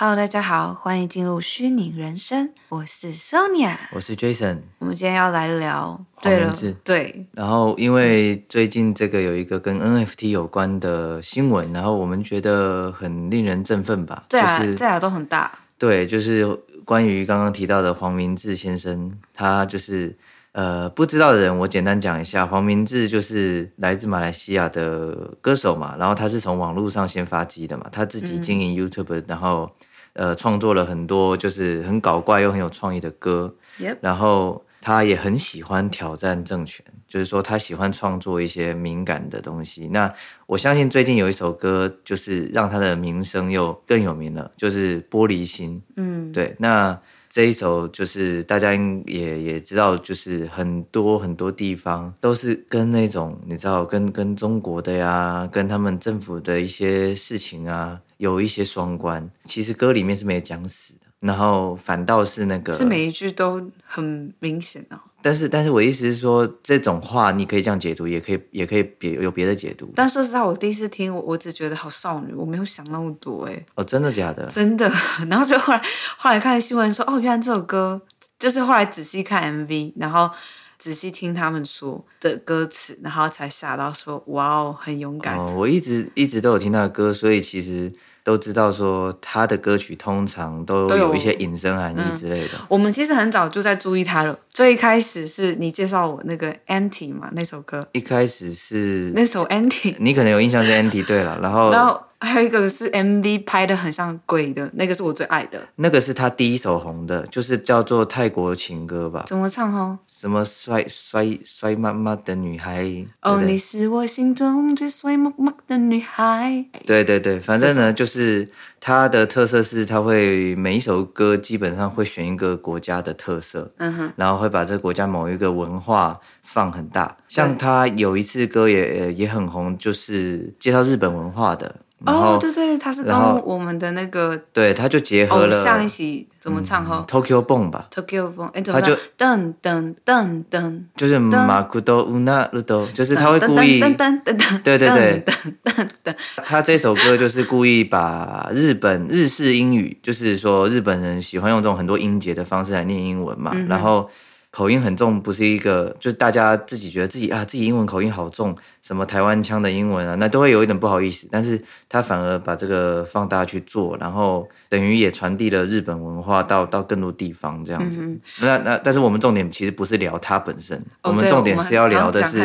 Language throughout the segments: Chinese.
Hello，大家好，欢迎进入虚拟人生。我是 Sonia，我是 Jason。我们今天要来聊黄明志，对。然后，因为最近这个有一个跟 NFT 有关的新闻，然后我们觉得很令人振奋吧？对啊，就是在亚洲很大。对，就是关于刚刚提到的黄明志先生，他就是呃，不知道的人，我简单讲一下，黄明志就是来自马来西亚的歌手嘛，然后他是从网络上先发迹的嘛，他自己经营 YouTube，嗯，然后。呃，创作了很多就是很搞怪又很有创意的歌.然后他也很喜欢挑战政权，就是说他喜欢创作一些敏感的东西。那我相信最近有一首歌，就是让他的名声又更有名了，就是《玻璃心》。嗯，对，那这一首就是大家也也知道，就是很多很多地方都是跟那种你知道，跟跟中国的呀，跟他们政府的一些事情啊。有一些双关，其实歌里面是没讲死的，然后反倒是那个，是每一句都很明显哦。但是，但是我意思是说，这种话你可以这样解读，也可以，也可以别有别的解读。但说实话，我第一次听，我我只觉得好少女，我没有想那么多哎。哦，真的假的？真的。然后就后来，后来看新闻说，哦，原来这首歌就是后来仔细看 MV，然后仔细听他们说的歌词，然后才吓到说，哇哦，很勇敢。哦，我一直一直都有听他的歌，所以其实。都知道说他的歌曲通常都有一些隐身含义之类的。嗯。我们其实很早就在注意他了。最一开始是你介绍我那个 Anti 嘛，那首歌。一开始是那首 Anti，你可能有印象是 Anti 对了，然后。然后还有一个是 MV 拍的很像鬼的那个是我最爱的，那个是他第一首红的，就是叫做泰国情歌吧？怎么唱哦？什么帅帅帅妈妈的女孩？哦，你是我心中最帅妈妈的女孩。对对对，反正呢，就是他的特色是他会每一首歌基本上会选一个国家的特色，嗯哼，然后会把这个国家某一个文化放很大。像他有一次歌也也很红，就是介绍日本文化的。哦，对对，他是跟我们的那个，对，他就结合了上一期怎么唱哈，Tokyo Bone 吧，Tokyo Bone，哎，他就？噔噔噔噔，就是马古多乌纳鲁多，就是他会故意，噔噔噔噔对对对，噔噔噔他这首歌就是故意把日本日式英语，就是说日本人喜欢用这种很多音节的方式来念英文嘛，然后。口音很重，不是一个，就是大家自己觉得自己啊，自己英文口音好重，什么台湾腔的英文啊，那都会有一点不好意思。但是他反而把这个放大去做，然后等于也传递了日本文化到到更多地方这样子。嗯、那那但是我们重点其实不是聊他本身，哦、我们重点是要聊的是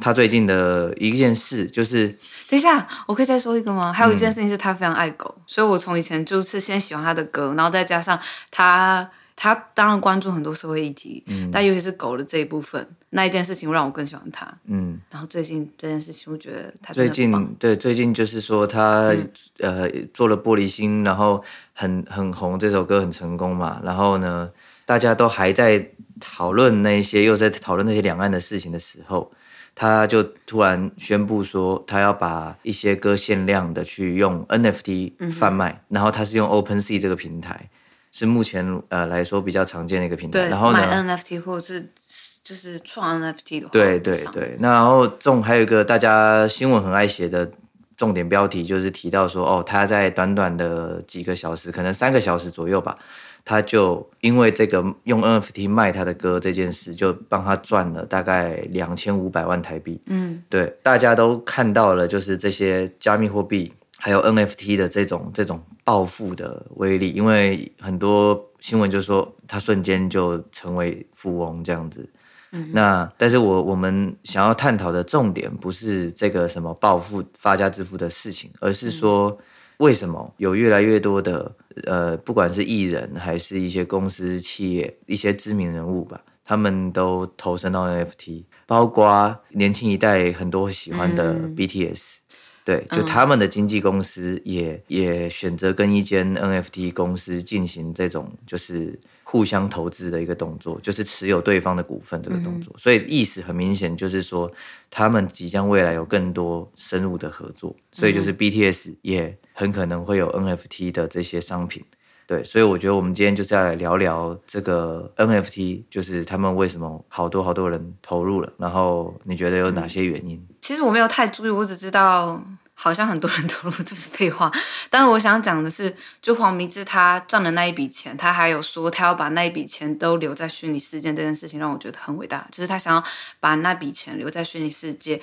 他最近的一件事，就是等一下，我可以再说一个吗？还有一件事情是他非常爱狗，嗯、所以我从以前就是先喜欢他的歌，然后再加上他。他当然关注很多社会议题，嗯，但尤其是狗的这一部分，那一件事情让我更喜欢他，嗯。然后最近这件事情，我觉得他最近对最近就是说他、嗯、呃做了玻璃心，然后很很红，这首歌很成功嘛。然后呢，大家都还在讨论那些，又在讨论那些两岸的事情的时候，他就突然宣布说，他要把一些歌限量的去用 NFT 贩卖，嗯、然后他是用 OpenSea 这个平台。是目前呃来说比较常见的一个平台，然后呢，买 NFT 或者是就是创 NFT 的话，对对对。那然后这种还有一个大家新闻很爱写的重点标题，就是提到说哦，他在短短的几个小时，可能三个小时左右吧，他就因为这个用 NFT 卖他的歌这件事，就帮他赚了大概两千五百万台币。嗯，对，大家都看到了，就是这些加密货币。还有 NFT 的这种这种暴富的威力，因为很多新闻就说他瞬间就成为富翁这样子。嗯、那但是我我们想要探讨的重点不是这个什么暴富发家致富的事情，而是说为什么有越来越多的呃，不管是艺人还是一些公司企业一些知名人物吧，他们都投身到 NFT，包括年轻一代很多喜欢的 BTS。嗯对，就他们的经纪公司也、嗯、也选择跟一间 NFT 公司进行这种就是互相投资的一个动作，就是持有对方的股份这个动作。嗯、所以意思很明显，就是说他们即将未来有更多深入的合作。所以就是 BTS 也很可能会有 NFT 的这些商品。对，所以我觉得我们今天就是要来聊聊这个 NFT，就是他们为什么好多好多人投入了，然后你觉得有哪些原因？其实我没有太注意，我只知道。好像很多人投入 就是废话。但是我想讲的是，就黄明志他赚的那一笔钱，他还有说他要把那一笔钱都留在虚拟世界这件事情，让我觉得很伟大。就是他想要把那笔钱留在虚拟世界。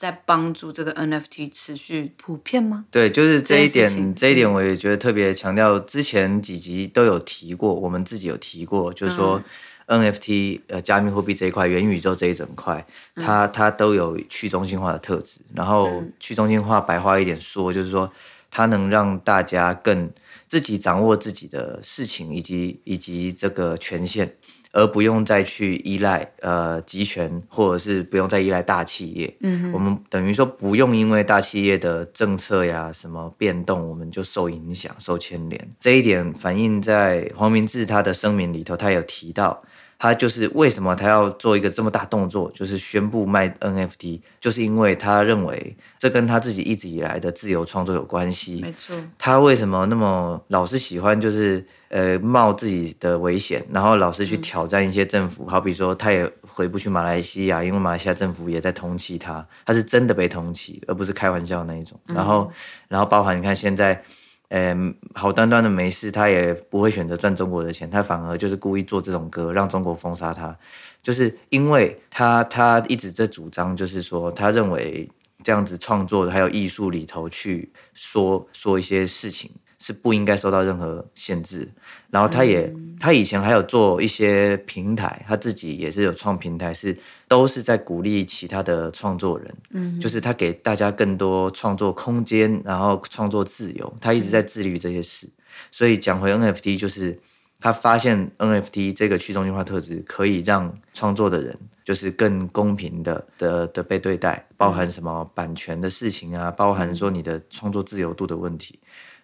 在帮助这个 NFT 持续普遍吗？对，就是这一点，这，这一点我也觉得特别强调。之前几集都有提过，我们自己有提过，就是说 NFT 呃，加密货币这一块，元宇宙这一整块，它它都有去中心化的特质。然后去中心化，白话一点说，就是说它能让大家更自己掌握自己的事情，以及以及这个权限。而不用再去依赖呃集权，或者是不用再依赖大企业。嗯，我们等于说不用因为大企业的政策呀什么变动，我们就受影响、受牵连。这一点反映在黄明志他的声明里头，他有提到。他就是为什么他要做一个这么大动作，就是宣布卖 NFT，就是因为他认为这跟他自己一直以来的自由创作有关系。没错。他为什么那么老是喜欢就是呃冒自己的危险，然后老是去挑战一些政府？嗯、好比说他也回不去马来西亚，因为马来西亚政府也在通缉他，他是真的被通缉，而不是开玩笑那一种。然后，然后包含你看现在。呃，好端端的没事，他也不会选择赚中国的钱，他反而就是故意做这种歌，让中国封杀他，就是因为他他一直在主张，就是说他认为这样子创作还有艺术里头去说说一些事情。是不应该受到任何限制，然后他也，嗯、他以前还有做一些平台，他自己也是有创平台，是都是在鼓励其他的创作人，嗯，就是他给大家更多创作空间，然后创作自由，他一直在致力于这些事。嗯、所以讲回 NFT，就是他发现 NFT 这个去中心化特质可以让创作的人就是更公平的的的被对待，包含什么版权的事情啊，包含说你的创作自由度的问题。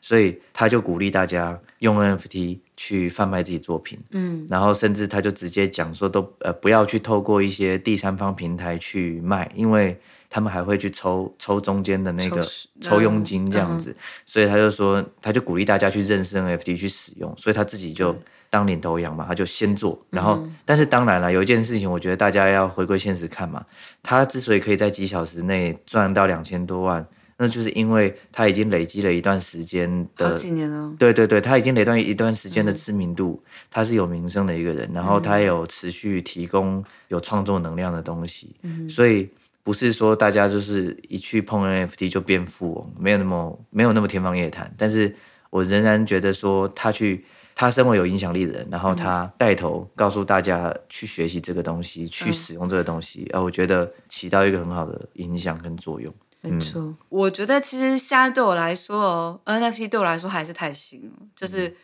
所以他就鼓励大家用 NFT 去贩卖自己作品，嗯，然后甚至他就直接讲说都呃不要去透过一些第三方平台去卖，因为他们还会去抽抽中间的那个抽佣金这样子，嗯、所以他就说他就鼓励大家去认识 NFT 去使用，所以他自己就当领头羊嘛，他就先做，然后、嗯、但是当然了，有一件事情我觉得大家要回归现实看嘛，他之所以可以在几小时内赚到两千多万。那就是因为他已经累积了一段时间的，几年了。对对对，他已经累断一段时间的知名度，嗯、他是有名声的一个人，然后他有持续提供有创作能量的东西，嗯、所以不是说大家就是一去碰 NFT 就变富翁，没有那么没有那么天方夜谭。但是我仍然觉得说他去，他身为有影响力的人，然后他带头告诉大家去学习这个东西，嗯、去使用这个东西，呃，我觉得起到一个很好的影响跟作用。没错，嗯、我觉得其实现在对我来说哦，NFT 对我来说还是太新了，就是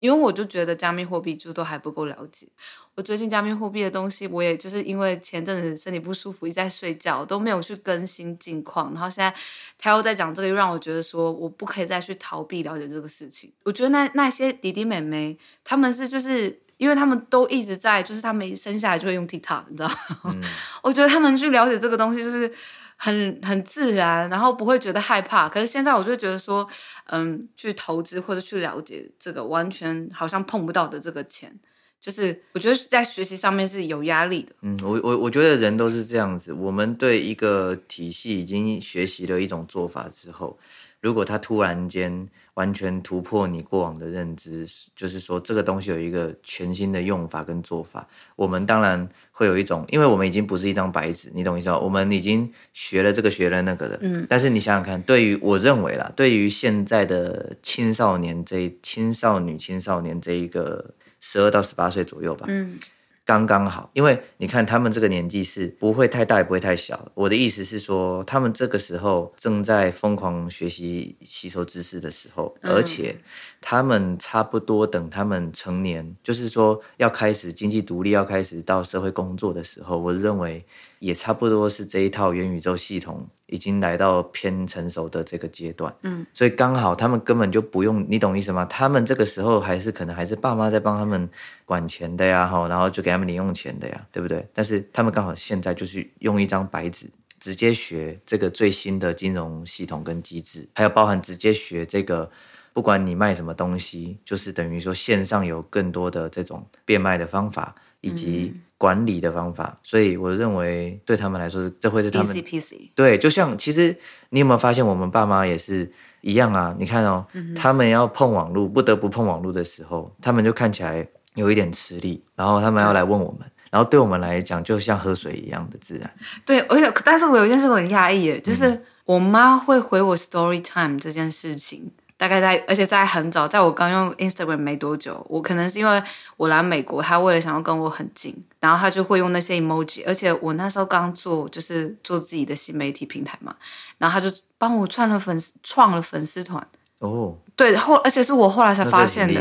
因为我就觉得加密货币就都还不够了解。我最近加密货币的东西，我也就是因为前阵子身体不舒服，一直在睡觉，都没有去更新近况。然后现在他又在讲这个，又让我觉得说我不可以再去逃避了解这个事情。我觉得那那些弟弟妹妹，他们是就是因为他们都一直在，就是他们一生下来就会用 TikTok，你知道吗？嗯、我觉得他们去了解这个东西就是。很很自然，然后不会觉得害怕。可是现在我就觉得说，嗯，去投资或者去了解这个完全好像碰不到的这个钱，就是我觉得在学习上面是有压力的。嗯，我我我觉得人都是这样子，我们对一个体系已经学习了一种做法之后。如果他突然间完全突破你过往的认知，就是说这个东西有一个全新的用法跟做法，我们当然会有一种，因为我们已经不是一张白纸，你懂意思吗？我们已经学了这个学了那个的，嗯。但是你想想看，对于我认为啦，对于现在的青少年这青少女青少年这一个十二到十八岁左右吧，嗯。刚刚好，因为你看他们这个年纪是不会太大，也不会太小。我的意思是说，他们这个时候正在疯狂学习、吸收知识的时候，而且他们差不多等他们成年，就是说要开始经济独立、要开始到社会工作的时候，我认为。也差不多是这一套元宇宙系统已经来到偏成熟的这个阶段，嗯，所以刚好他们根本就不用，你懂意思吗？他们这个时候还是可能还是爸妈在帮他们管钱的呀，哈，然后就给他们零用钱的呀，对不对？但是他们刚好现在就是用一张白纸，直接学这个最新的金融系统跟机制，还有包含直接学这个，不管你卖什么东西，就是等于说线上有更多的这种变卖的方法。以及管理的方法，嗯、所以我认为对他们来说，这会是他们 Easy。对，就像其实你有没有发现，我们爸妈也是一样啊？你看哦，嗯、他们要碰网络，不得不碰网络的时候，他们就看起来有一点吃力，然后他们要来问我们，然后对我们来讲，就像喝水一样的自然。对，而且但是我有一件事我很压抑耶，就是我妈会回我 story time 这件事情。大概在，而且在很早，在我刚用 Instagram 没多久，我可能是因为我来美国，他为了想要跟我很近，然后他就会用那些 emoji，而且我那时候刚做，就是做自己的新媒体平台嘛，然后他就帮我创了粉丝，创了粉丝团。哦，对，后而且是我后来才发现的，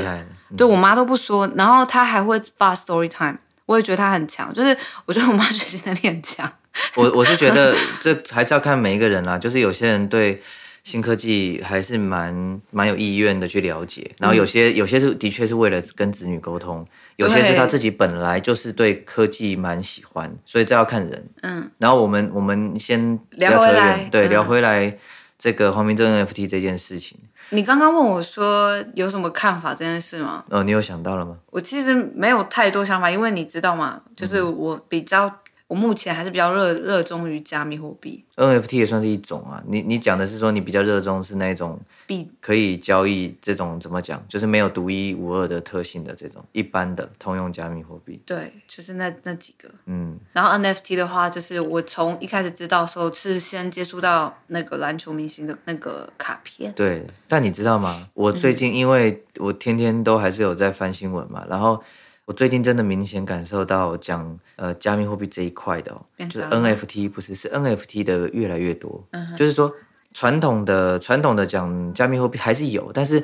嗯、对我妈都不说，然后他还会发 story time，我也觉得他很强，就是我觉得我妈学习能力很强。我我是觉得 这还是要看每一个人啦，就是有些人对。新科技还是蛮蛮有意愿的去了解，然后有些、嗯、有些是的确是为了跟子女沟通，有些是他自己本来就是对科技蛮喜欢，所以这要看人。嗯，然后我们我们先聊回来，对，嗯、聊回来这个黄明正 NFT 这件事情。你刚刚问我说有什么看法这件事吗？哦，你有想到了吗？我其实没有太多想法，因为你知道吗？就是我比较。我目前还是比较热热衷于加密货币，NFT 也算是一种啊。你你讲的是说你比较热衷是那种币可以交易这种怎么讲？就是没有独一无二的特性的这种一般的通用加密货币。对，就是那那几个。嗯，然后 NFT 的话，就是我从一开始知道的时候是先接触到那个篮球明星的那个卡片。对，但你知道吗？我最近因为我天天都还是有在翻新闻嘛，然后。我最近真的明显感受到讲呃加密货币这一块的哦，就是 NFT 不是，是 NFT 的越来越多，嗯、就是说传统的传统的讲加密货币还是有，但是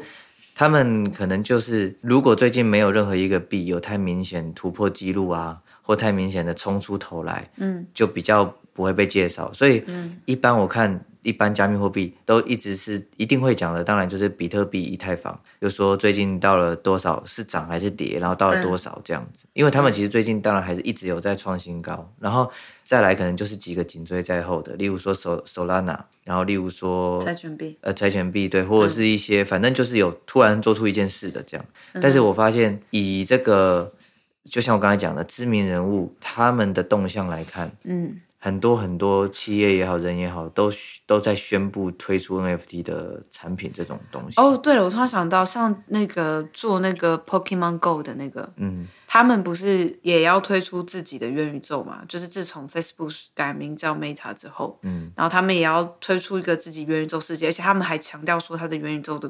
他们可能就是如果最近没有任何一个币有太明显突破记录啊，或太明显的冲出头来，嗯，就比较不会被介绍，所以一般我看。一般加密货币都一直是一定会讲的，当然就是比特币、以太坊，又说最近到了多少是涨还是跌，然后到了多少这样子。因为他们其实最近当然还是一直有在创新高，然后再来可能就是几个紧追在后的，例如说 Solana，然后例如说柴犬币，呃，柴犬币对，或者是一些、反正就是有突然做出一件事的这样。但是我发现以这个就像我刚才讲的知名人物他们的动向来看，嗯。很多很多企业也好，人也好，都都在宣布推出 NFT 的产品这种东西。哦，对了，我突然想到，像那个做那个 Pokemon Go 的那个，嗯，他们不是也要推出自己的元宇宙嘛？就是自从 Facebook 改名叫 Meta 之后，嗯，然后他们也要推出一个自己元宇宙世界，而且他们还强调说，他的元宇宙的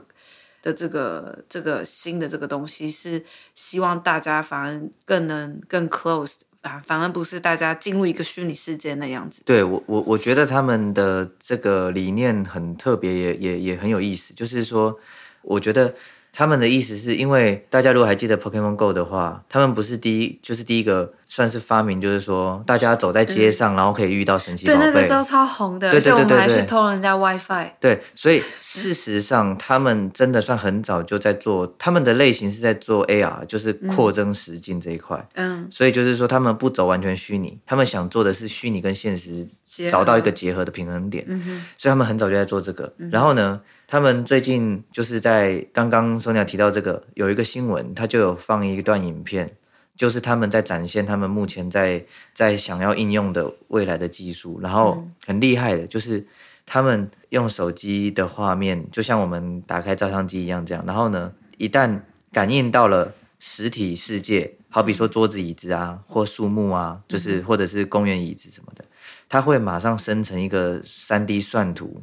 的这个这个新的这个东西是希望大家反而更能更 close。啊，反而不是大家进入一个虚拟世界那样子。对我，我我觉得他们的这个理念很特别，也也也很有意思。就是说，我觉得。他们的意思是因为大家如果还记得 Pokemon Go 的话，他们不是第一，就是第一个算是发明，就是说大家走在街上，嗯、然后可以遇到神奇宝贝。对，那个时候超红的，对对对对对，而且我们还去偷人家 WiFi。对，所以事实上他们真的算很早就在做，他们的类型是在做 AR，就是扩增实境这一块。嗯，所以就是说他们不走完全虚拟，他们想做的是虚拟跟现实找到一个结合的平衡点。嗯哼，所以他们很早就在做这个。然后呢？他们最近就是在刚刚 Sonia 提到这个有一个新闻，他就有放一段影片，就是他们在展现他们目前在在想要应用的未来的技术，然后很厉害的，就是他们用手机的画面，就像我们打开照相机一样这样，然后呢，一旦感应到了实体世界，好比说桌子、椅子啊，或树木啊，就是或者是公园椅子什么的，它会马上生成一个 3D 算图。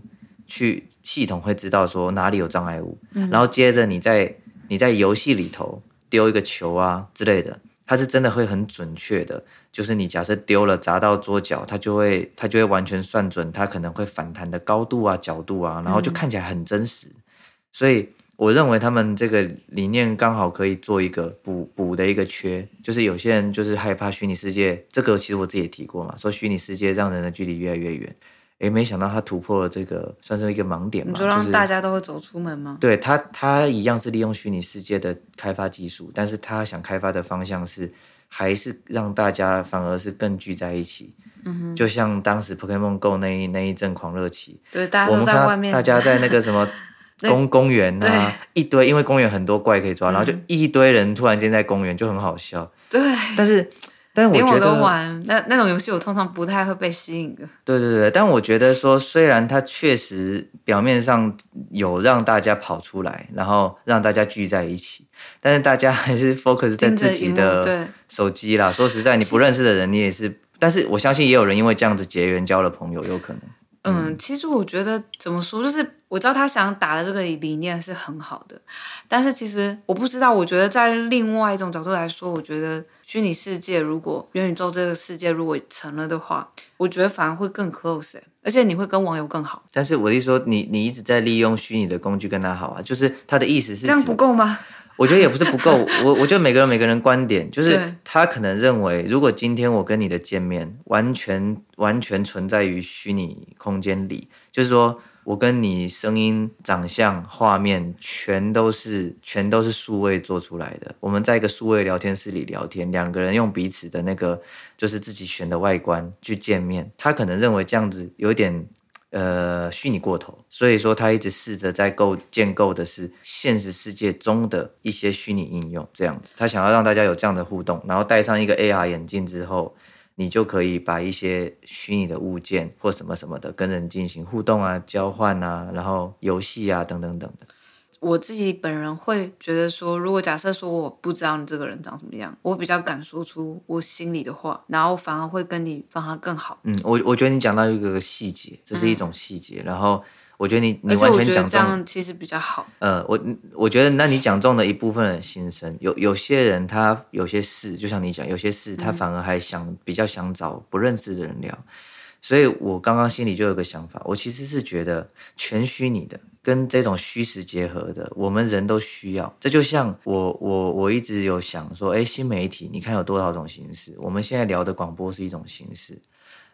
去系统会知道说哪里有障碍物，嗯、然后接着你在你在游戏里头丢一个球啊之类的，它是真的会很准确的，就是你假设丢了砸到桌角，它就会它就会完全算准它可能会反弹的高度啊角度啊，然后就看起来很真实。嗯、所以我认为他们这个理念刚好可以做一个补补的一个缺，就是有些人就是害怕虚拟世界，这个其实我自己也提过嘛，说虚拟世界让人的距离越来越远。诶，没想到他突破了这个，算是一个盲点嘛？你说让大家都会走出门吗？就是、对他，他一样是利用虚拟世界的开发技术，但是他想开发的方向是，还是让大家反而是更聚在一起。嗯哼，就像当时 Pokemon Go 那一那一阵狂热期，对，大家都在外面，大家在那个什么 公公园啊，一堆，因为公园很多怪可以抓，然后就一堆人突然间在公园，就很好笑。对，但是。但我觉得连我都玩那那种游戏，我通常不太会被吸引的。对对对，但我觉得说，虽然它确实表面上有让大家跑出来，然后让大家聚在一起，但是大家还是 focus 在自己的手机啦。说实在，你不认识的人，你也是。但是我相信，也有人因为这样子结缘，交了朋友，有可能。嗯，其实我觉得怎么说，就是我知道他想打的这个理念是很好的，但是其实我不知道，我觉得在另外一种角度来说，我觉得虚拟世界如果元宇宙这个世界如果成了的话，我觉得反而会更 close，而且你会跟网友更好。但是我一说你，你一直在利用虚拟的工具跟他好啊，就是他的意思是这样不够吗？我觉得也不是不够，我我觉得每个人每个人观点，就是他可能认为，如果今天我跟你的见面完全完全存在于虚拟空间里，就是说我跟你声音、长相、画面全都是全都是数位做出来的，我们在一个数位聊天室里聊天，两个人用彼此的那个就是自己选的外观去见面，他可能认为这样子有点。呃，虚拟过头，所以说他一直试着在构建构的是现实世界中的一些虚拟应用，这样子，他想要让大家有这样的互动，然后戴上一个 AR 眼镜之后，你就可以把一些虚拟的物件或什么什么的跟人进行互动啊、交换啊，然后游戏啊等等等等。我自己本人会觉得说，如果假设说我不知道你这个人长什么样，我比较敢说出我心里的话，然后反而会跟你反而更好。嗯，我我觉得你讲到一个细节，这是一种细节，嗯、然后我觉得你你完全讲中，其实比较好。呃，我我觉得那你讲中了一部分人心声，有有些人他有些事，就像你讲，有些事他反而还想、嗯、比较想找不认识的人聊，所以我刚刚心里就有个想法，我其实是觉得全虚拟的。跟这种虚实结合的，我们人都需要。这就像我我我一直有想说，哎，新媒体，你看有多少种形式？我们现在聊的广播是一种形式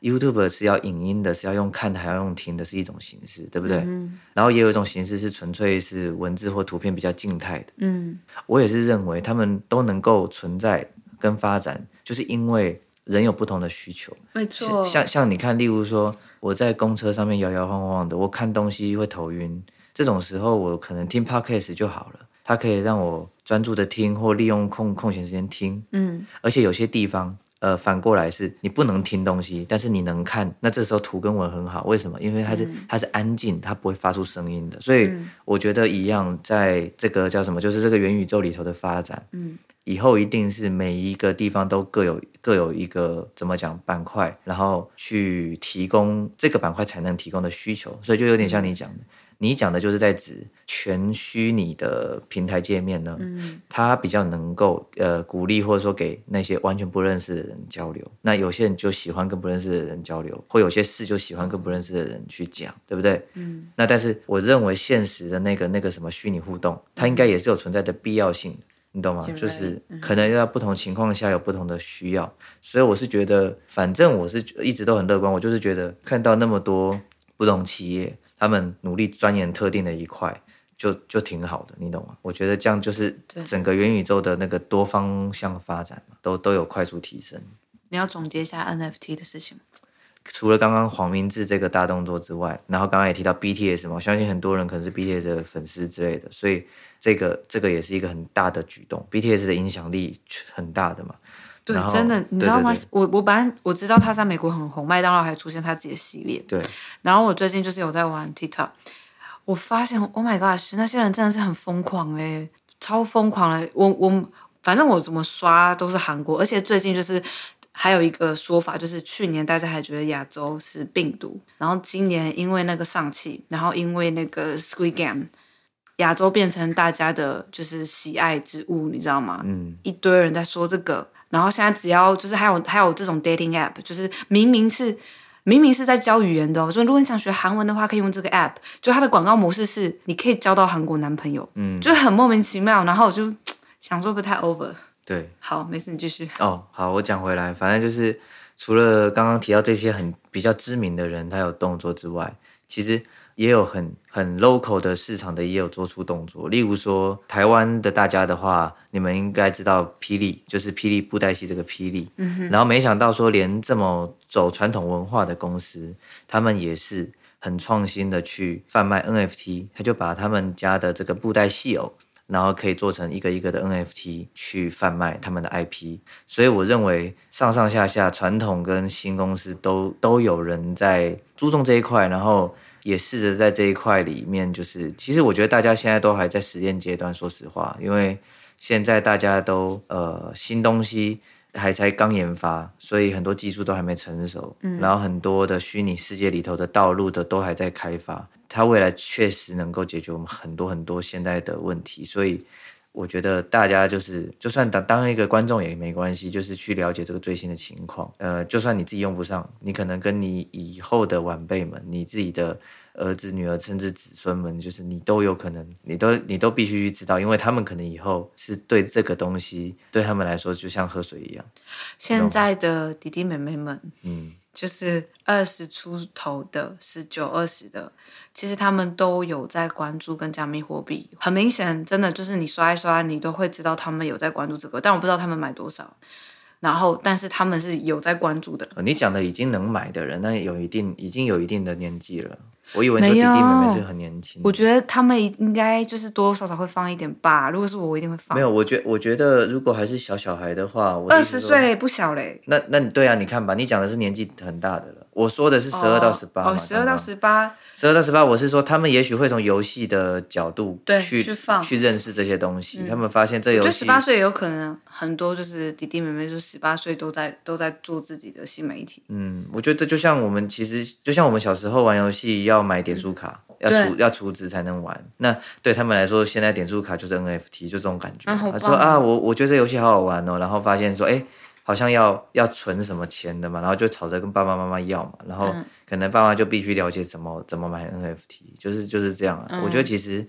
，YouTube 是要影音的，是要用看的，还要用听的，是一种形式，对不对？嗯。然后也有一种形式是纯粹是文字或图片比较静态的。嗯。我也是认为他们都能够存在跟发展，就是因为人有不同的需求。没错。像像你看，例如说我在公车上面摇摇晃晃的，我看东西会头晕。这种时候，我可能听 podcast 就好了，它可以让我专注的听，或利用空空闲时间听。嗯，而且有些地方，呃，反过来是你不能听东西，但是你能看，那这时候图跟文很好。为什么？因为它是它是安静，它不会发出声音的。所以我觉得一样，在这个叫什么，就是这个元宇宙里头的发展，嗯，以后一定是每一个地方都各有各有一个怎么讲板块，然后去提供这个板块才能提供的需求。所以就有点像你讲的。你讲的就是在指全虚拟的平台界面呢，嗯，它比较能够呃鼓励或者说给那些完全不认识的人交流。那有些人就喜欢跟不认识的人交流，或有些事就喜欢跟不认识的人去讲，对不对？嗯。那但是我认为现实的那个那个什么虚拟互动，它应该也是有存在的必要性，你懂吗？就是可能要不同情况下有不同的需要，所以我是觉得，反正我是一直都很乐观，我就是觉得看到那么多不同企业。他们努力钻研特定的一块，就就挺好的，你懂吗？我觉得这样就是整个元宇宙的那个多方向发展嘛都都有快速提升。你要总结一下 NFT 的事情？除了刚刚黄明志这个大动作之外，然后刚刚也提到 BTS 嘛，我相信很多人可能是 BTS 的粉丝之类的，所以这个这个也是一个很大的举动。BTS 的影响力很大的嘛。对，真的，你知道吗？对对对，我我本来我知道他在美国很红，麦当劳还出现他自己的系列。对。然后我最近就是有在玩 TikTok，我发现 Oh my God，那些人真的是很疯狂哎，超疯狂的。我我反正我怎么刷都是韩国，而且最近就是还有一个说法，就是去年大家还觉得亚洲是病毒，然后今年因为那个上汽，然后因为那个 Squid Game，亚洲变成大家的就是喜爱之物，你知道吗？嗯。一堆人在说这个。然后现在只要就是还有还有这种 dating app，就是明明是明明是在教语言的哦，说如果你想学韩文的话，可以用这个 app。就它的广告模式是你可以交到韩国男朋友，嗯，就很莫名其妙。然后我就 想说不太 over。对，好，没事，你继续。哦，好，我讲回来，反正就是除了刚刚提到这些很比较知名的人他有动作之外，其实。也有很很 local 的市场的，也有做出动作。例如说，台湾的大家的话，你们应该知道霹雳，就是霹雳布袋戏这个霹雳。然后没想到说，连这么走传统文化的公司，他们也是很创新的去贩卖 NFT。他就把他们家的这个布袋戏偶，然后可以做成一个一个的 NFT 去贩卖他们的 IP。所以我认为上上下下传统跟新公司都都有人在注重这一块，然后也试着在这一块里面，就是其实我觉得大家现在都还在实验阶段，说实话，因为现在大家都呃新东西。还才刚研发，所以很多技术都还没成熟。嗯，然后很多的虚拟世界里头的道路的都还在开发。它未来确实能够解决我们很多很多现在的问题，所以我觉得大家就是，就算当当一个观众也没关系，就是去了解这个最新的情况。呃，就算你自己用不上，你可能跟你以后的晚辈们，你自己的。儿子、女儿，甚至子孙们，就是你都有可能，你都你都必须去知道，因为他们可能以后是对这个东西，对他们来说就像喝水一样。现在的弟弟妹妹们，嗯，就是二十出头的、十九、二十的，其实他们都有在关注跟加密货币。很明显，真的就是你刷一刷，你都会知道他们有在关注这个，但我不知道他们买多少。然后，但是他们是有在关注的。你讲的已经能买的人，那有一定已经有一定的年纪了。我以为你说弟弟妹妹是很年轻。我觉得他们应该就是多多少少会放一点吧。如果是我，我一定会放。没有，我觉我觉得如果还是小小孩的话，二十岁不小嘞。那那你对啊，你看吧，你讲的是年纪很大的了。我说的是十二到十八。哦，十二到十八。十二到十八，我是说他们也许会从游戏的角度去去放去认识这些东西。嗯、他们发现这游戏，十八岁也有可能很多，就是弟弟妹妹就十八岁都在都在做自己的新媒体。嗯，我觉得这就像我们其实就像我们小时候玩游戏要买点数卡。嗯要储要储值才能玩，那对他们来说，现在点数卡就是 NFT，就这种感觉。啊、他说啊，我我觉得这游戏好好玩哦，然后发现说，哎，好像要要存什么钱的嘛，然后就吵着跟爸爸妈妈要嘛，然后可能爸妈就必须了解怎么怎么买 NFT，就是就是这样啊。嗯、我觉得其实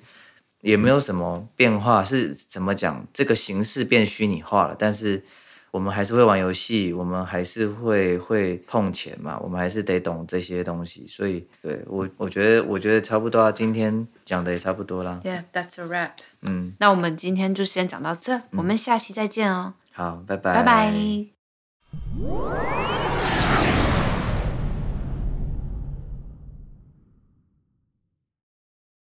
也没有什么变化，是怎么讲，这个形式变虚拟化了，但是。我们还是会玩游戏，我们还是会会碰钱嘛，我们还是得懂这些东西，所以对我我觉得我觉得差不多啊，今天讲的也差不多啦。Yeah, that's a wrap。嗯，那我们今天就先讲到这，嗯、我们下期再见哦。好，拜拜。拜拜。